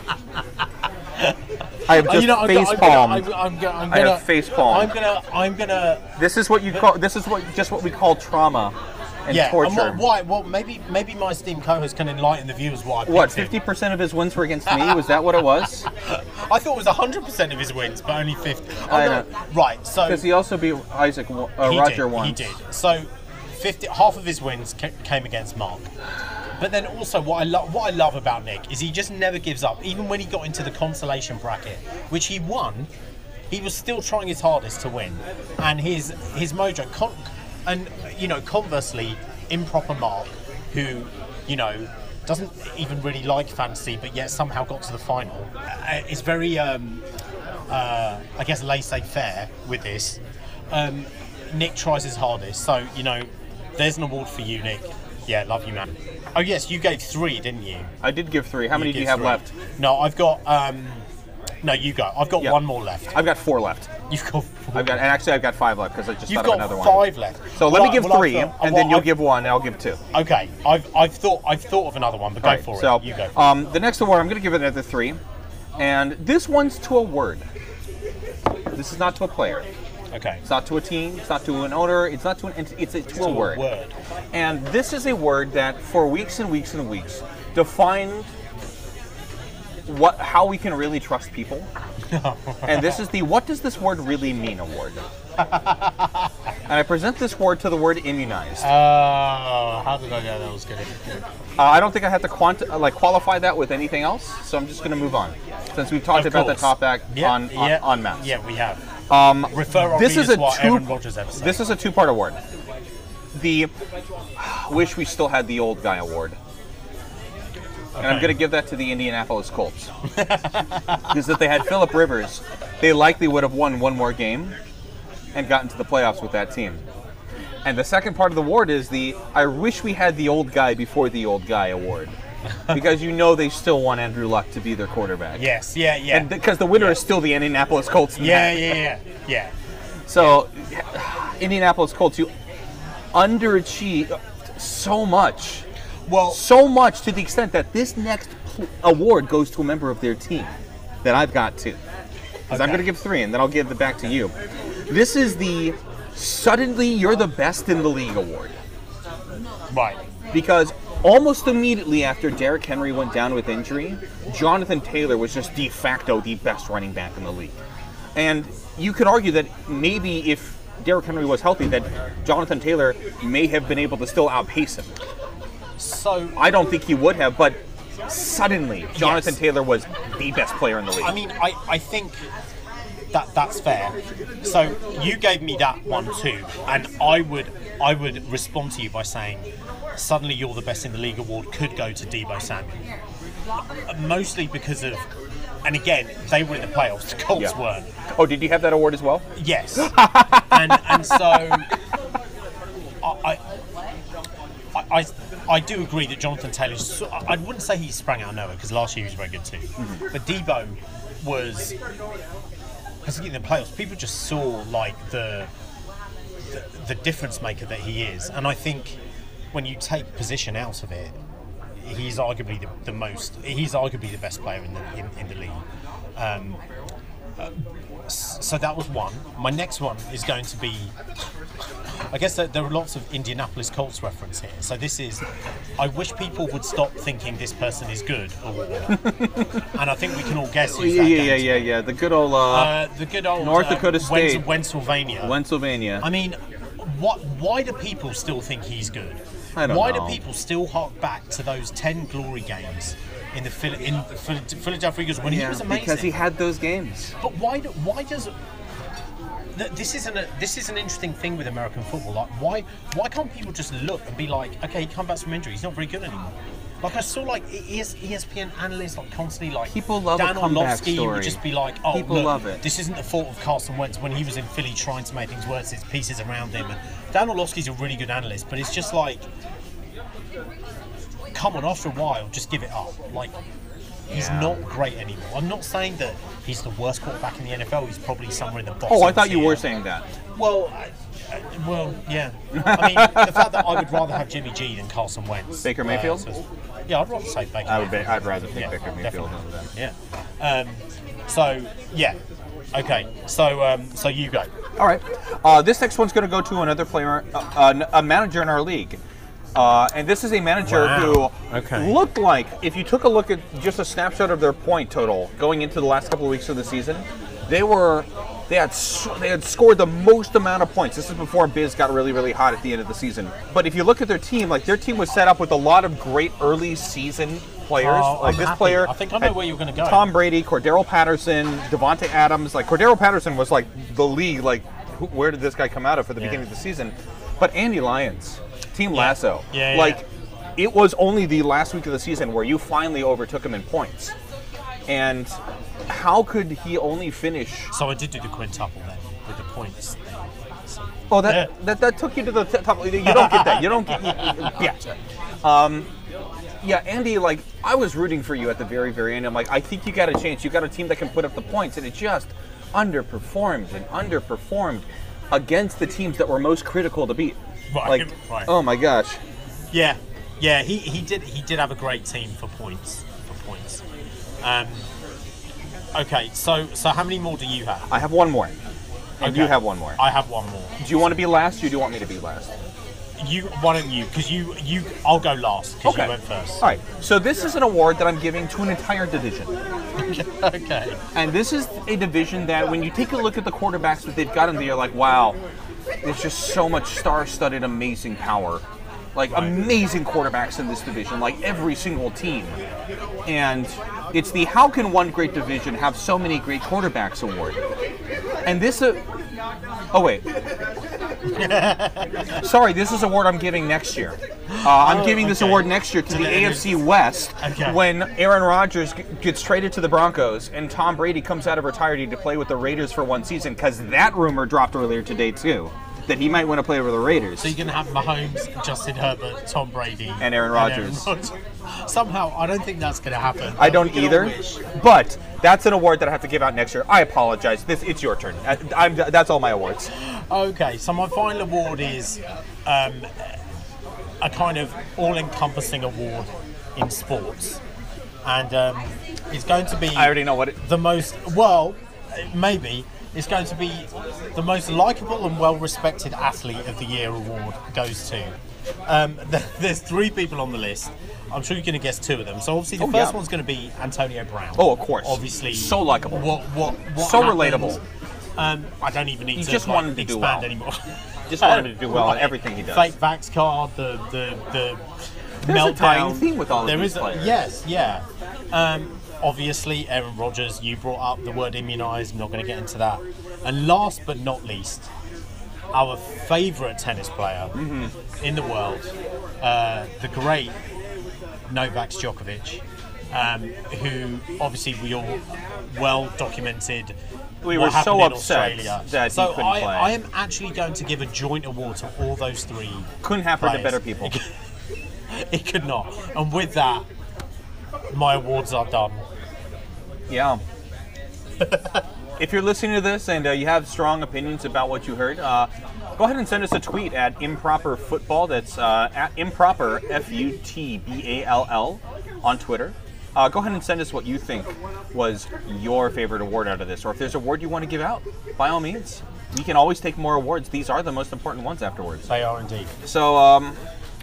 I have just you know, I'm, face palmed. I'm, gonna, I'm, I'm gonna, have face palm. I'm gonna, I'm gonna This is what you call. This is what just what we call trauma and yeah, torture. and what, why? Well, maybe maybe my esteemed co-host can enlighten the viewers why. What? Fifty percent of his wins were against me. Was that what it was? [laughs] I thought it was hundred percent of his wins, but only fifty. Oh, I no. know. Right. So Because he also beat Isaac uh, he Roger did, once. He did. So fifty, half of his wins ca- came against Mark. But then also, what I love, what I love about Nick is he just never gives up. Even when he got into the consolation bracket, which he won, he was still trying his hardest to win, and his his mojo. Con- and you know, conversely, improper Mark, who you know doesn't even really like fantasy, but yet somehow got to the final, uh, is very, um, uh, I guess, laissez-faire with this. Um, Nick tries his hardest, so you know, there's an award for you, Nick. Yeah, love you, man. Oh yes, you gave three, didn't you? I did give three. How many do you have three. left? No, I've got. Um, no, you go. I've got Yeah. one more left. I've got four left. You've got. Four. I've got, and actually, I've got five left because I just You've thought got of another one. five left. So let Well, me give well, I've three, got- and well, then you'll I've- give one, and I'll give two. Okay, I've, I've thought I've thought of another one, but go All right, for so, it. You go. For Um, the next award, I'm going to give it another three, and this one's to a word. This is not to a player. Okay. It's not to a team. It's not to an owner. It's not to an entity. It's a, to, a, a word. word. And this is a word that, for weeks and weeks and weeks, defined what how we can really trust people. [laughs] and this is the "What does this word really mean?" award. and I present this word to the word immunized. Oh, how did I know that was to? Uh, I don't think I have to quanti- like qualify that with anything else, so I'm just going to move on. Since we've talked about the topic yeah, on, on, yeah, on maps. Yeah, we have. Um, Refer this is a two. Aaron Rodgers episode. This is a two-part award. The wish we still had the old guy award, and I'm going to give that to the Indianapolis Colts [laughs] because if they had Philip Rivers, they likely would have won one more game and gotten to the playoffs with that team. And the second part of the award is the I wish we had the old guy before the old guy award. Because you know they still want Andrew Luck to be their quarterback. Yes, yeah, yeah. And because the winner is still the Indianapolis Colts. yeah, yeah, yeah, yeah. So, Indianapolis Colts, you underachieve so much. Well, So much to the extent that this next award goes to a member of their team that I've got too. Because I'm going to give three and then I'll give it back to you. This is the Suddenly You're the Best in the League award. right. Because almost immediately after Derrick Henry went down with injury, Jonathan Taylor was just de facto the best running back in the league. And you could argue that maybe if Derrick Henry was healthy, that Jonathan Taylor may have been able to still outpace him. So, I don't think he would have, but suddenly Jonathan Yes. Taylor was the best player in the league. I mean, I, I think that that's fair. So you gave me that one too, and I would I would respond to you by saying, suddenly you're the best in the league award could go to Deebo Samuel, mostly because of, and again they were in the playoffs, the Colts Yeah. weren't. oh, did you have that award as well? Yes, [laughs] and and so I. I, I, I do agree that Jonathan Taylor. I wouldn't say he sprang out of nowhere because last year he was very good too. Mm-hmm. But Debo was, particularly in the playoffs, people just saw like the, the the difference maker that he is, and I think when you take position out of it, he's arguably the, the most. He's arguably the best player in the in, in the league. Um, uh, so that was one. My next one is going to be. I guess that there are lots of Indianapolis Colts reference here. So this is, I wish people would stop thinking this person is good award, and I think we can all guess who's Yeah, that yeah, yeah, yeah, yeah. The good old uh, Uh, the good old North uh, Dakota State. Pennsylvania. Pennsylvania. I mean, what? Why do people still think he's good? I don't why know. do people still hark back to those ten glory games in the Phil- in Phil- Philadelphia Eagles when he was amazing. because he had those games. But why? do- Why does? This isn't a, this is an interesting thing with American football. Like, why why can't people just look and be like, okay, he come back from injury, he's not very good anymore. Like I saw, like ES, ESPN analysts like constantly like People love Dan Orlovsky would just be like, oh, People look, love it. This isn't the fault of Carson Wentz when he was in Philly trying to make things worse. There's pieces around him. And Dan Orlovsky's a really good analyst, but it's just like, come on, after a while, just give it up. Like, he's Yeah. not great anymore. I'm not saying that he's the worst quarterback in the NFL. He's probably somewhere in the bottom. Oh, I thought you tier. were saying that. Well, I, I, well, yeah. I mean, the fact that I would rather have Jimmy G than Carson Wentz. Baker Mayfield? so- yeah, I'd rather say Baker. I would. Be, Mayfield. I'd rather take Yeah, Baker Mayfield definitely. than them. Yeah. Um, so yeah. Okay. So um, so you go. All right. Uh, this next one's going to go to another player, uh, a, a manager in our league. Uh, and this is a manager Wow. who Okay. looked like, if you took a look at just a snapshot of their point total going into the last couple of weeks of the season, they were they had they had scored the most amount of points. This is before Biz got really really hot at the end of the season. But if you look at their team, like their team was set up with a lot of great early season players. Oh, like I'm this happy. player, I think I know where you're gonna go. Tom Brady, Cordarrelle Patterson, Davante Adams. Like Cordarrelle Patterson was like the league. Like, who, where did this guy come out of for the Yeah. beginning of the season? But Andy Lyons, Team Lasso. Yeah, yeah, like, yeah. it was only the last week of the season where you finally overtook him in points. And how could he only finish? So I did do the quintuple then with the points. So, Oh, that Yeah. that, that took you to the t- top. You don't get that. You don't get. [laughs] yeah. Um, yeah, Andy. Like I was rooting for you at the very, very end. I'm like, I think you got a chance. You got a team that can put up the points, and it just underperformed and underperformed against the teams that were most critical to beat. Right, Like, right. oh my gosh. Yeah, yeah, he, he did he did have a great team for points for points. Um, okay, so so how many more do you have? I have one more, and you have one more. I have one more. do you want to be last, or do you want me to be last? You why don't you? Because you you I'll go last because Okay. you went first. All right. So this is an award that I'm giving to an entire division. [laughs] okay. And this is a division that, when you take a look at the quarterbacks that they've got in there, you're like, wow, there's just so much star-studded, amazing power. Like amazing quarterbacks in this division, like every single team. And it's the how can one great division have so many great quarterbacks award. And this uh, Oh wait. [laughs] Sorry, this is an award I'm giving next year. Uh, I'm Oh, giving this okay. award next year to the the AFC West Okay. when Aaron Rodgers g- gets traded to the Broncos and Tom Brady comes out of retirement to play with the Raiders for one season because that rumor dropped earlier today too that he might want to play over the Raiders. So you're gonna have Mahomes, Justin Herbert, Tom Brady, And Aaron Rodgers. Rodgers. Somehow, I don't think that's gonna happen. I don't We can all either, but that's an award that I have to give out next year. I apologize. This it's your turn. I, I'm, that's all my awards. Okay, so my final award is um, a kind of all-encompassing award in sports, and um, it's going to be I already know what it. the most well, maybe it's going to be the most likable and well-respected athlete of the year award goes to. Um, [laughs] there's three people on the list. I'm sure you're going to guess two of them. So obviously the Oh, first yeah. one's going to be Antonio Brown. Oh, of course. Obviously, So likable. What what, what So happened- relatable. Um, I don't even need He to just like, wanted to do expand well. anymore. [laughs] Just wanted to do well [laughs] in everything he does. Fake vax card, the the the There's a meltdown. tying theme with all of There these is a- players. yes, yeah. Um, obviously, Aaron Rodgers. You brought up the word immunised. I'm not going to get into that. And last but not least, our favourite tennis player Mm-hmm. in the world, uh, the great Novak Djokovic, um, who obviously we all well documented. We were so upset Australia. that so couldn't I, play. I am actually going to give a joint award to all those three. Couldn't happen to better people. [laughs] It could not. And with that, my awards are done. Yeah. if you're listening to this and uh, you have strong opinions about what you heard, uh, go ahead and send us a tweet at improper football. That's uh, at improper F U T B A L L on Twitter. Uh, go ahead and send us what you think was your favorite award out of this, or if there's a award you want to give out, by all means. We can always take more awards. These are the most important ones afterwards. They are indeed. So, um,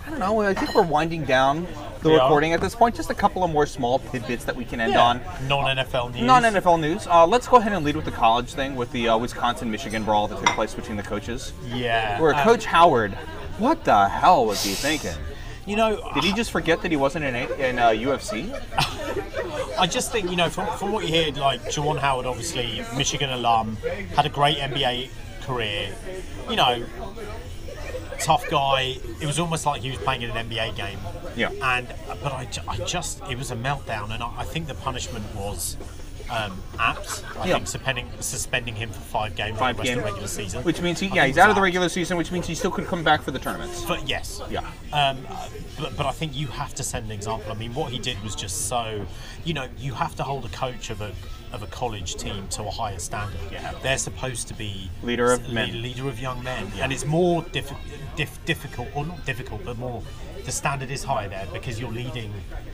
I don't know. I think we're winding down the are. recording at this point. Just a couple of more small tidbits that we can end Yeah. on. Non NFL news. Non NFL news. Uh, let's go ahead and lead with the college thing with the uh, Wisconsin Michigan brawl that took place between the coaches. Yeah. Where um, Coach Howard, what the hell was he thinking? You know, Did he just forget that he wasn't in A- in uh, UFC? [laughs] I just think you know from, from what you hear, like Juwan Howard, obviously Michigan alum, had a great NBA career. You know, tough guy. It was almost like he was playing in an NBA game. Yeah. And but I, I just it was a meltdown, and I, I think the punishment was. Um, apt. I Yeah. think suspending, suspending him for five games Five the rest of games. the regular season. Which means he, yeah, he's out of the regular season, which means he still could come back for the tournaments. But yes, Yeah. Um, but, but I think you have to set an example. I mean, what he did was just so. You know, you have to hold a coach of a of a college team to a higher standard. Yeah. They're supposed to be Leader of men. leader of young men, and it's more diffi- diff- difficult, or not difficult, but more. The standard is higher there because you're leading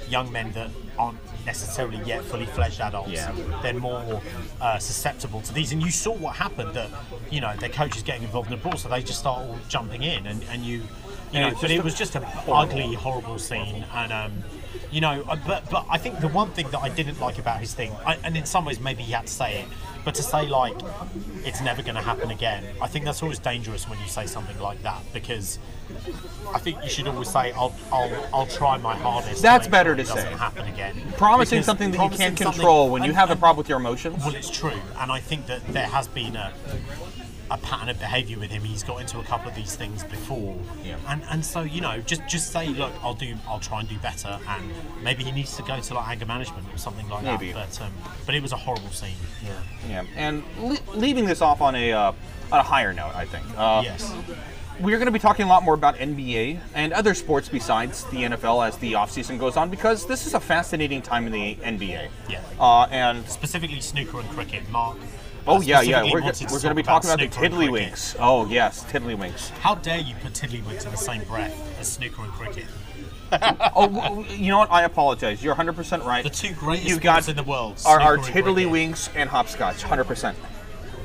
young men that aren't necessarily yet fully fledged adults. Yeah. They're more uh, susceptible to these, and you saw what happened. That you know their coach is getting involved in the brawl, so they just start all jumping in, and, and you, you know. But it was just an ugly, horrible scene, and um, you know. But but I think the one thing that I didn't like about his thing, I, and in some ways maybe he had to say it, but to say like it's never going to happen again, I think that's always dangerous when you say something like that because. I think you should always say, "I'll, I'll, I'll try my hardest." That's make better sure to it doesn't say. happen again. Promising Because something that you can't control when you and- have a problem with your emotions. well, it's true, and I think that there has been a a pattern of behaviour with him. He's got into a couple of these things before, Yeah. and and so you know, just just say, look, I'll do, I'll try and do better, and maybe he needs to go to like anger management or something like Maybe. that. But um, but it was a horrible scene. Yeah. Yeah, and le- leaving this off on a uh, on a higher note, I think. Uh, yes. We're going to be talking a lot more about NBA and other sports besides the NFL as the offseason goes on because this is a fascinating time in the NBA. Yeah. Uh, and Specifically snooker and cricket. Mark. Oh yeah, yeah, we're, we're going to be talking about the and cricket. tiddlywinks. Oh yes, tiddlywinks. How dare you put tiddlywinks in the same breath as snooker and cricket? [laughs] Oh, you know what? I apologize. You're 100 percent right. The two greatest You've got in the world. are, are snooker and tiddlywinks and hopscotch. 100 percent.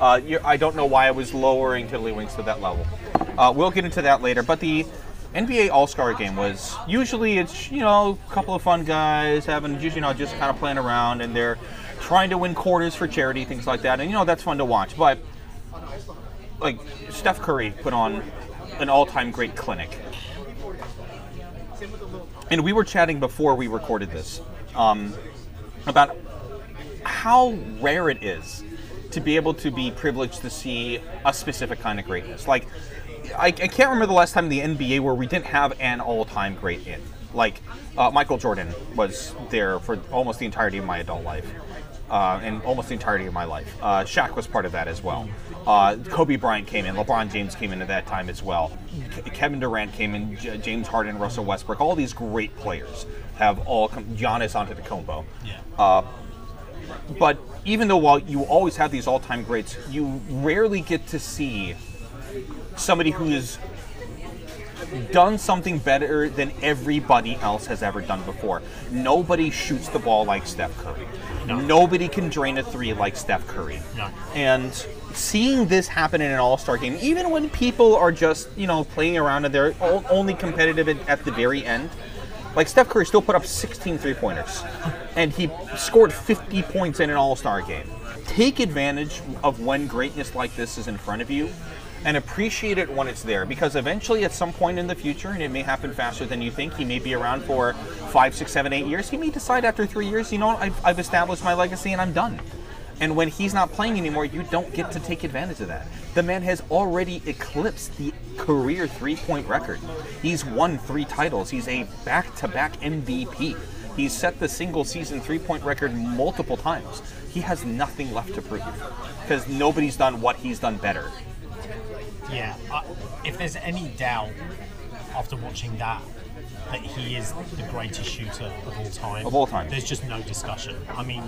Uh, I don't know why I was lowering tiddlywinks to that level. Uh, we'll get into that later. But the NBA All Star Game was usually it's you know a couple of fun guys having you know just kind of playing around and they're trying to win quarters for charity things like that and you know that's fun to watch. But like Steph Curry put on an all time great clinic. And we were chatting before we recorded this um, about how rare it is to be able to be privileged to see a specific kind of greatness. Like, I, I can't remember the last time in the NBA where we didn't have an all-time great in. Like, uh, Michael Jordan was there for almost the entirety of my adult life, uh, and almost the entirety of my life. Uh, Shaq was part of that as well. Uh, Kobe Bryant came in. LeBron James came in at that time as well. Ke- Kevin Durant came in. J- James Harden, Russell Westbrook. All these great players have all come. Giannis Antetokounmpo. Yeah. But even though while you always have these all-time greats, you rarely get to see somebody who has done something better than everybody else has ever done before. Nobody shoots the ball like Steph Curry. No. Nobody can drain a three like Steph Curry. No. And seeing this happen in an All-Star game, even when people are just you know playing around and they're only competitive at, at the very end, like Steph Curry still put up 16 three-pointers, and he scored 50 points in an All-Star game. Take advantage of when greatness like this is in front of you, and appreciate it when it's there. Because eventually, at some point in the future, and it may happen faster than you think, he may be around for five, six, seven, eight years. He may decide after three years, you know, I've, I've established my legacy and I'm done. And when he's not playing anymore, you don't get to take advantage of that. The man has already eclipsed the career three point record. He's won three titles. He's a back to back MVP. He's set the single season three point record multiple times. He has nothing left to prove because nobody's done what he's done better. Yeah, I, if there's any doubt after watching that that he is the greatest shooter of all time, Of all time. there's just no discussion. I mean,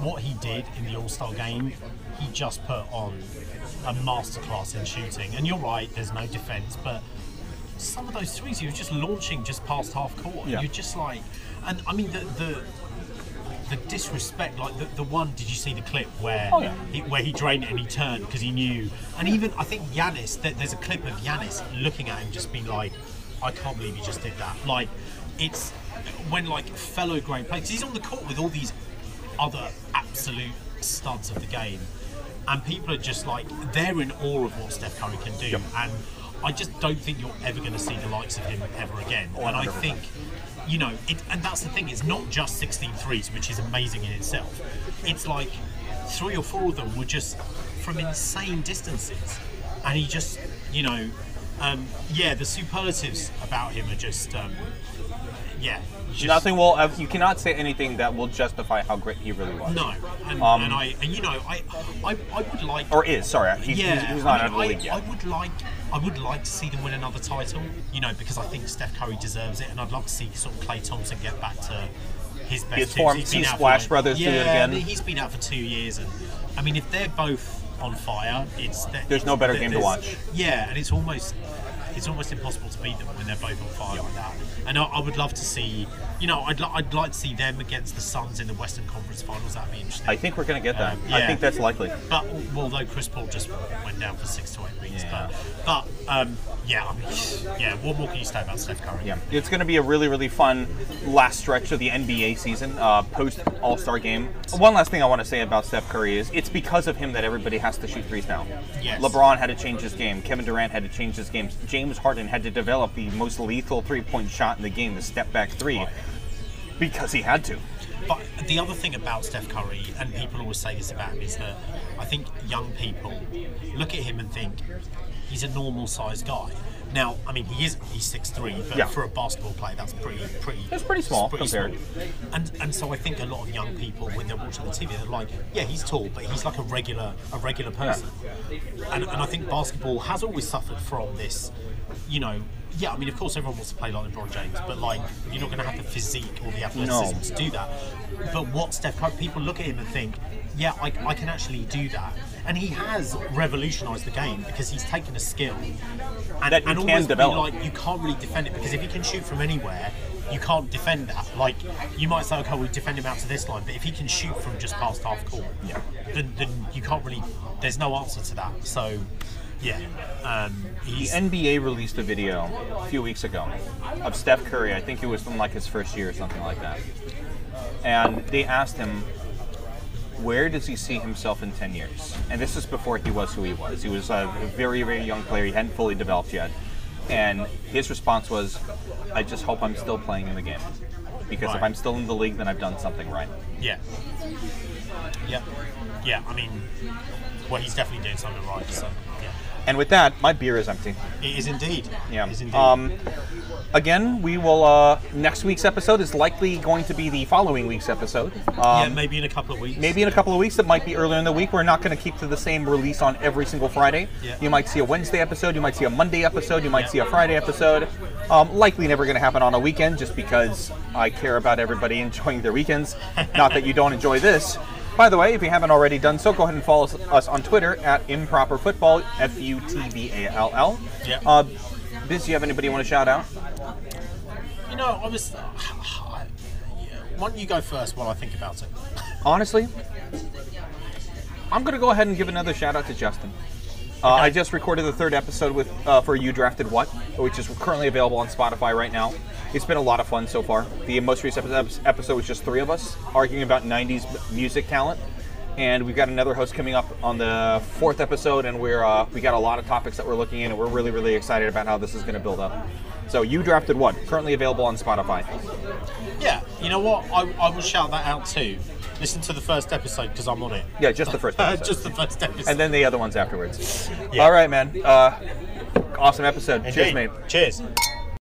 what he did in the All Star game, he just put on a masterclass in shooting. And you're right, there's no defense, but some of those threes he was just launching just past half court. Yeah. You're just like, and I mean the the. The disrespect, like the, the one, did you see the clip where Oh, yeah. he, where he drained it and he turned because he knew. And even I think Giannis, there- there's a clip of Giannis looking at him, just being like, "I can't believe he just did that." Like, it's when like fellow great players. He's on the court with all these other absolute studs of the game, and people are just like they're in awe of what Steph Curry can do. And I just don't think you're ever going to see the likes of him ever again. Oh, and I 100%. think, you know, it, and that's the thing. It's not just 16 threes, which is amazing in itself. It's like three or four of them were just from insane distances, and he just, you know, um, yeah, the superlatives about him are just, um, yeah, just, Nothing will. You cannot say anything that will justify how great he really was. No, and, Um, and I, and you know, I, I, I would like. Or is sorry. He's, yeah, he's, he's not I, out of the league I, yet. I would like, I would like to see them win another title. You know, because I think Steph Curry deserves it, and I'd love to see sort of Klay Thompson get back to his best. His form, He's been out for, Splash like- Brothers do it yeah, again. He's been out for two years, and I mean, if they're both on fire, it's There's no better game to watch. Yeah, and it's almost. It's almost impossible to beat them when they're both on fire like that. And I, I would love to see, you know, I'd, li- I'd like to see them against the Suns in the Western Conference Finals. That'd be interesting. I think we're gonna get that. Um, I think that's likely. But although Chris Paul just went down for six to eight weeks, Yeah. but but um, yeah, I mean, yeah. What more can you say about Steph Curry? Yeah, it's going to be a really, really fun last stretch of the NBA season, uh, post All Star game. One last thing I want to say about Steph Curry is it's because of him that everybody has to shoot threes now. Yes. LeBron had to change his game. Kevin Durant had to change his game. James Harden had to develop the most lethal three point shot in the game, the step back three, because he had to. But the other thing about Steph Curry, and people always say this about him, is that I think young people look at him and think he's a normal sized guy. Now, I mean, he is he's six three, but Yeah. for a basketball player, that's pretty pretty. That's pretty small compared. small. And and so I think a lot of young people, when they're watching the TV, they're like, yeah, he's tall, but he's like a regular a regular person. And, and I think basketball has always suffered from this, you know. Yeah, I mean, of course, everyone wants to play like LeBron James, but like, you're not going to have the physique or the athleticism to do that. But what Steph Curry, people look at him and think, yeah, I, I can actually do that. And he has revolutionised the game because he's taken a skill and, That and can almost like you can't really defend it because if he can shoot from anywhere, you can't defend that. Like you might say, okay, we defend him out to this line, but if he can shoot from just past half court, Yeah. then, then you can't really. There's no answer to that. So, yeah, um, The NBA released a video a few weeks ago of Steph Curry. I think it was from like his first year or something like that. And they asked him, where does he see himself in 10 years? And this is before he was who he was. He was a very, very young player. He hadn't fully developed yet. And his response was, I just hope I'm still playing in the game. Because if I'm still in the league, then I've done something right. yeah, yeah, yeah. I mean, well, he's definitely doing something right. So, And with that, my beer is empty. it is indeed. Yeah. it is indeed. Um, again, we will. Uh, next week's episode is likely going to be the following week's episode. Um, yeah, maybe in a couple of weeks. Maybe in a couple of weeks. It might be earlier in the week. We're not going to keep to the same release on every single Friday. Yeah. You might see a Wednesday episode. You might see a Monday episode. You might Yeah. see a Friday episode. Um, likely never going to happen on a weekend, just because I care about everybody [laughs] enjoying their weekends. not that you don't enjoy this. By the way, if you haven't already done so, go ahead and follow us- on Twitter at improper football, F U T B A L L. Yeah. Uh, Biz, do you have anybody you want to shout out? You know, I was. yeah. Why don't you go first while I think about it? Honestly, I'm going to go ahead and give another shout out to Justin. Uh, I just recorded the third episode with uh, for You Drafted What, which is currently available on Spotify right now. It's been a lot of fun so far. The most recent episode was just three of us arguing about 90s music talent. And we've got another host coming up on the fourth episode, and we're uh, we got a lot of topics that we're looking in, and we're really really excited about how this is going to build up. So you drafted what? Currently available on Spotify. Yeah, you know what? I, I will shout that out too. Listen to the first episode because I'm on it. Yeah, just the first [laughs] episode. Just the first episode. and then the other ones afterwards. Yeah. All right, man. Uh, awesome episode. Cheers, mate. Cheers.